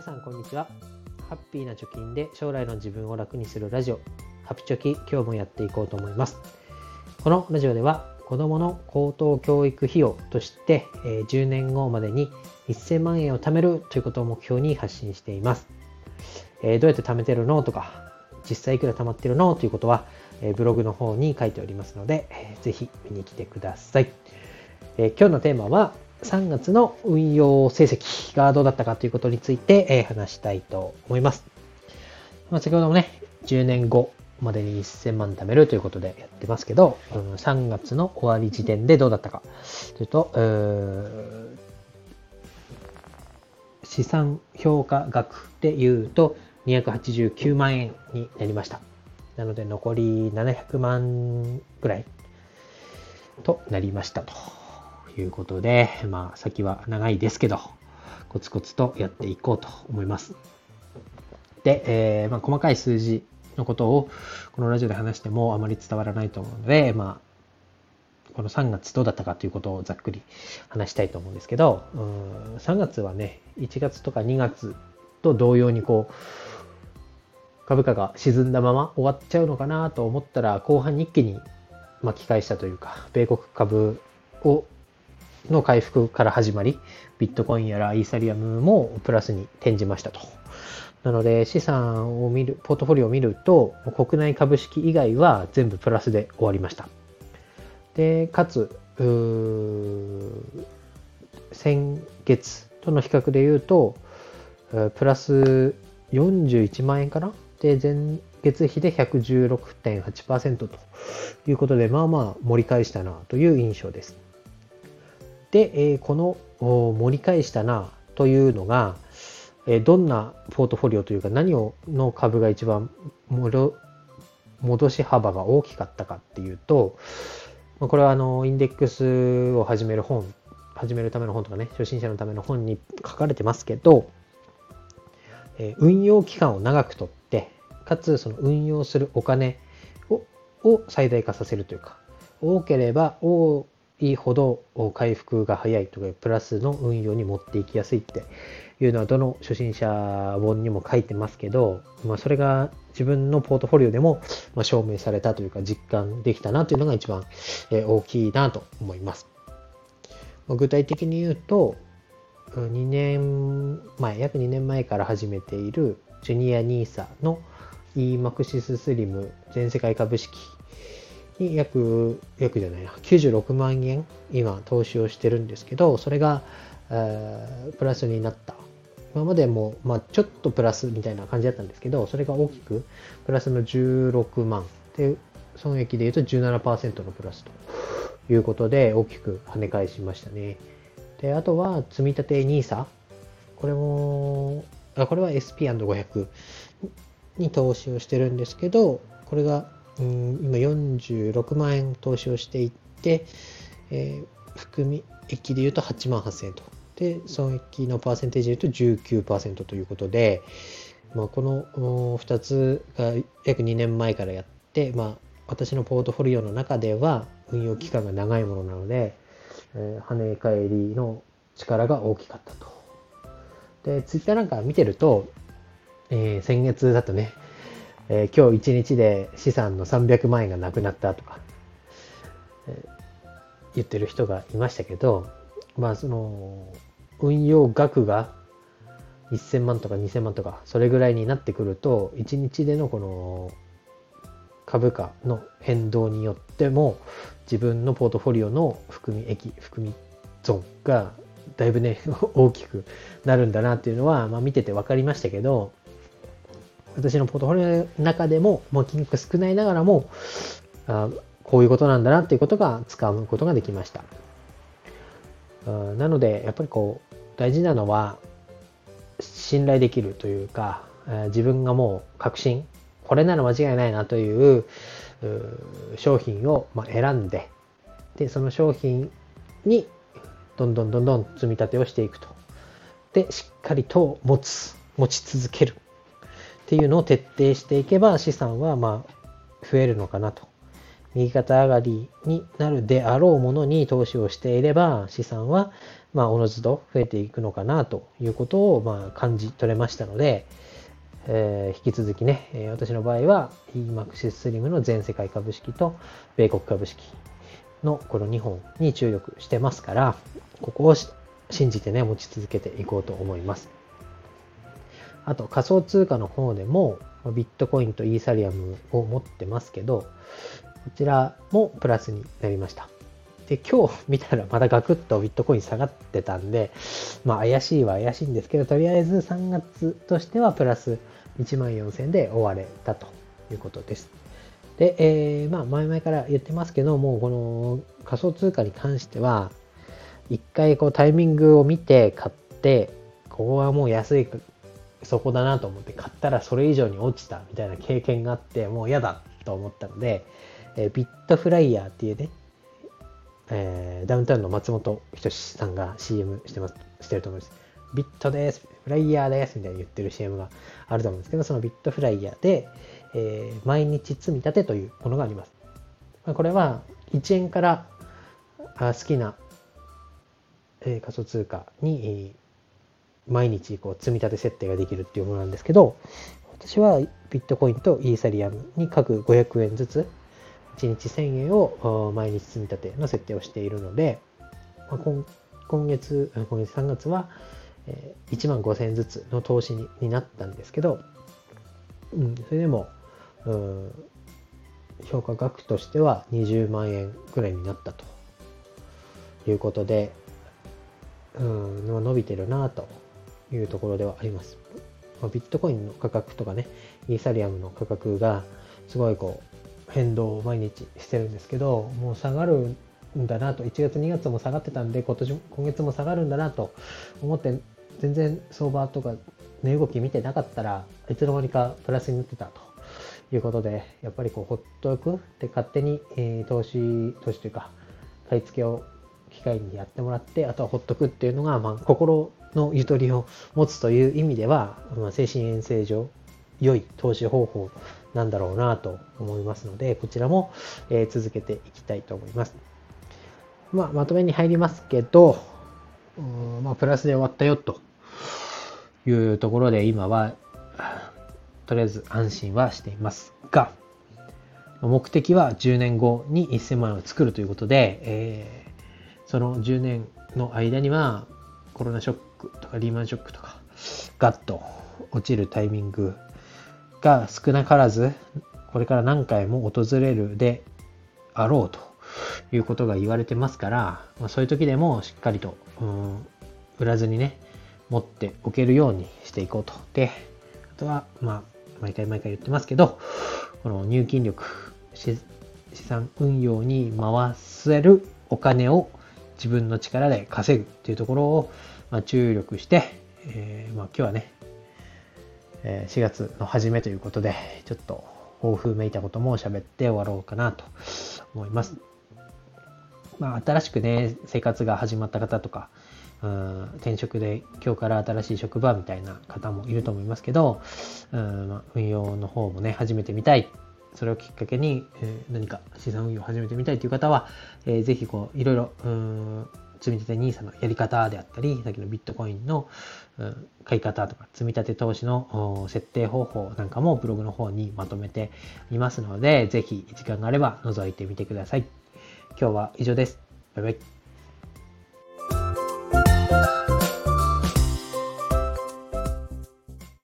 皆さんこんにちは。ハッピーな貯金で将来の自分を楽にするラジオ。ハピチョキ今日もやっていこうと思います。このラジオでは子供の高等教育費用としてえ10年後までに1000万円を貯めるということを目標に発信しています。えどうやって貯めてるのとか実際いくら貯まってるのということはえブログの方に書いておりますのでぜひ見に来てください。え今日のテーマは3月の運用成績がどうだったかということについて、え話したいと思います。まあ、先ほどもね、10年後までに1000万貯めるということでやってますけど、うん、3月の終わり時点でどうだったかというと、資産評価額で言うと289万円になりました。なので残り700万ぐらいとなりましたと。いうことで、まあ先は長いですけど、コツコツとやっていこうと思います。で、えー、まあ、細かい数字のことをこのラジオで話してもあまり伝わらないと思うので、まあ、この3月どうだったかということをざっくり話したいと思うんですけど、うん3月はね、1月とか2月と同様にこう、株価が沈んだまま終わっちゃうのかなと思ったら、後半に一気に巻き返したというか、米国株をの回復から始まり、ビットコインやらイーサリアムもプラスに転じましたと。なので資産を見る、ポートフォリオを見ると、国内株式以外は全部プラスで終わりました。で、かつ、先月との比較で言うと、プラス41万円かな？で、前月比で116.8%ということで、まあまあ盛り返したなという印象です。で、えこの盛り返したなというのが、えどんなポートフォリオというか何をの株が一番戻し幅が大きかったかっていうと、まこれはあのインデックスを始める本、始めるための本とかね、初心者のための本に書かれてますけど、え運用期間を長くとって、かつその運用するお金をを最大化させるというか、多ければ多いほど回復が早いとか、プラスの運用に持っていきやすいっていうのは、どの初心者本にも書いてますけど、まあ、それが自分のポートフォリオでも証明されたというか、実感できたなというのが一番大きいなと思います。具体的に言うと、2年前、約2年前から始めているジュニア NISA の EMAXIS SLIM 全世界株式約、約じゃないな、96万円今投資をしてるんですけど、それが、えー、プラスになった。今までも、まあ、ちょっとプラスみたいな感じだったんですけど、それが大きくプラスの16万。で、損益で言うと17%のプラスということで、大きく跳ね返しましたね。で、あとは、積立 NISA。これも、あこれは SP&500 に投資をしてるんですけど、これがうん今46万円投資をしていって、えー、含み益で言うと8万8000円と。で、損益のパーセンテージで言うと19%ということで、まあ、この2つが約2年前からやって、まあ、私のポートフォリオの中では運用期間が長いものなので、えー、跳ね返りの力が大きかったと。で、ツイッターなんか見てると、えー、先月だとね、えー、今日一日で資産の300万円がなくなったとか、えー、言ってる人がいましたけど、まあその、運用額が1000万とか2000万とか、それぐらいになってくると、1日でのこの株価の変動によっても、自分のポートフォリオの含み益、含み損がだいぶね、大きくなるんだなっていうのは、まあ見てて分かりましたけど、私のポートフォリオの中でも、もう金額少ないながらも、あこういうことなんだなっていうことが使うことができました。なので、やっぱりこう、大事なのは、信頼できるというか、自分がもう確信、これなら間違いないなという商品を選んで、で、その商品にどんどんどんどん積み立てをしていくと。で、しっかりと持つ、持ち続ける。っていうのを徹底していけば資産はま増えるのかなと右肩上がりになるであろうものに投資をしていれば、資産は、まあ、おのずと増えていくのかなということを、ま、感じ取れましたので、えー、引き続きね、え私の場合は EMAXIS SLIM の全世界株式と米国株式のこの2本に注力してますから、ここを信じてね、持ち続けていこうと思います。あと仮想通貨の方でもビットコインとイーサリアムを持ってますけど、こちらもプラスになりました。で、今日見たらまだガクッとビットコイン下がってたんで、まあ怪しいは怪しいんですけど、とりあえず3月としてはプラス1万4000で終われたということです。で、えー、まあ前々から言ってますけどもう、この仮想通貨に関しては、一回こうタイミングを見て買って、ここはもう安いそこだなと思って買ったらそれ以上に落ちたみたいな経験があって、もう嫌だと思ったので、えー、ビットフライヤーっていうね、えー、ダウンタウンの松本人志さんが CM してます、してると思います。ビットです、フライヤーですみたいに言ってる CM があると思うんですけど、そのビットフライヤーで、えー、毎日積み立てというものがあります。これは1円から好きな、えー、仮想通貨に、毎日こう積み立て設定ができるっていうものなんですけど、私はビットコインとイーサリアムに各500円ずつ、1日1000円を毎日積み立ての設定をしているので、ま、今今月、今月3月は1万5000円ずつの投資にになったんですけど、うん、それでも、うん、評価額としては20万円ぐらいになったということで、うん、伸びてるなというところではあります。ま、ビットコインの価格とかね、イーサリアムの価格がすごいこう変動を毎日してるんですけど、もう下がるんだなと、1月2月も下がってたんで、今年、今月も下がるんだなと思って、全然相場とか値動き見てなかったらいつの間にかプラスになってたということで、やっぱりこうほっとくで勝手に、えー、投資、投資というか、買い付けを機会にやってもらって、あとはほっとくっていうのが、まあ、心のゆとりを持つという意味では、まあ、精神衛生上、良い投資方法なんだろうなと思いますので、こちらも、えー、続けていきたいと思います。まあ、まとめに入りますけど、うんまあ、プラスで終わったよというところで今は、とりあえず安心はしていますが、目的は10年後に1000万円を作るということで、えー、その10年の間にはコロナショックとかリーマンショックとかガッと落ちるタイミングが少なからずこれから何回も訪れるであろうということが言われてますから、まあ、そういう時でもしっかりと、うん、売らずにね持っておけるようにしていこうと。で、あとは、まあ、毎回毎回言ってますけど、この入金力、資産運用に回せるお金を自分の力で稼ぐっていうところを、ま、注力して、えー、まあ、今日はね、え4月の初めということで、ちょっと抱負めいたことも喋って終わろうかなと思います。まあ、新しくね、生活が始まった方とか、うん転職で今日から新しい職場みたいな方もいると思いますけど、うんま、運用の方もね、始めてみたい。それをきっかけに、え、何か資産運用を始めてみたいという方は、えー、ぜひこう、いろいろ、うん積み立て NISA のやり方であったり、さっきのビットコインの、買い方とか、積み立て投資の設定方法なんかもブログの方にまとめていますので、ぜひ時間があれば覗いてみてください。今日は以上です。バイバイ。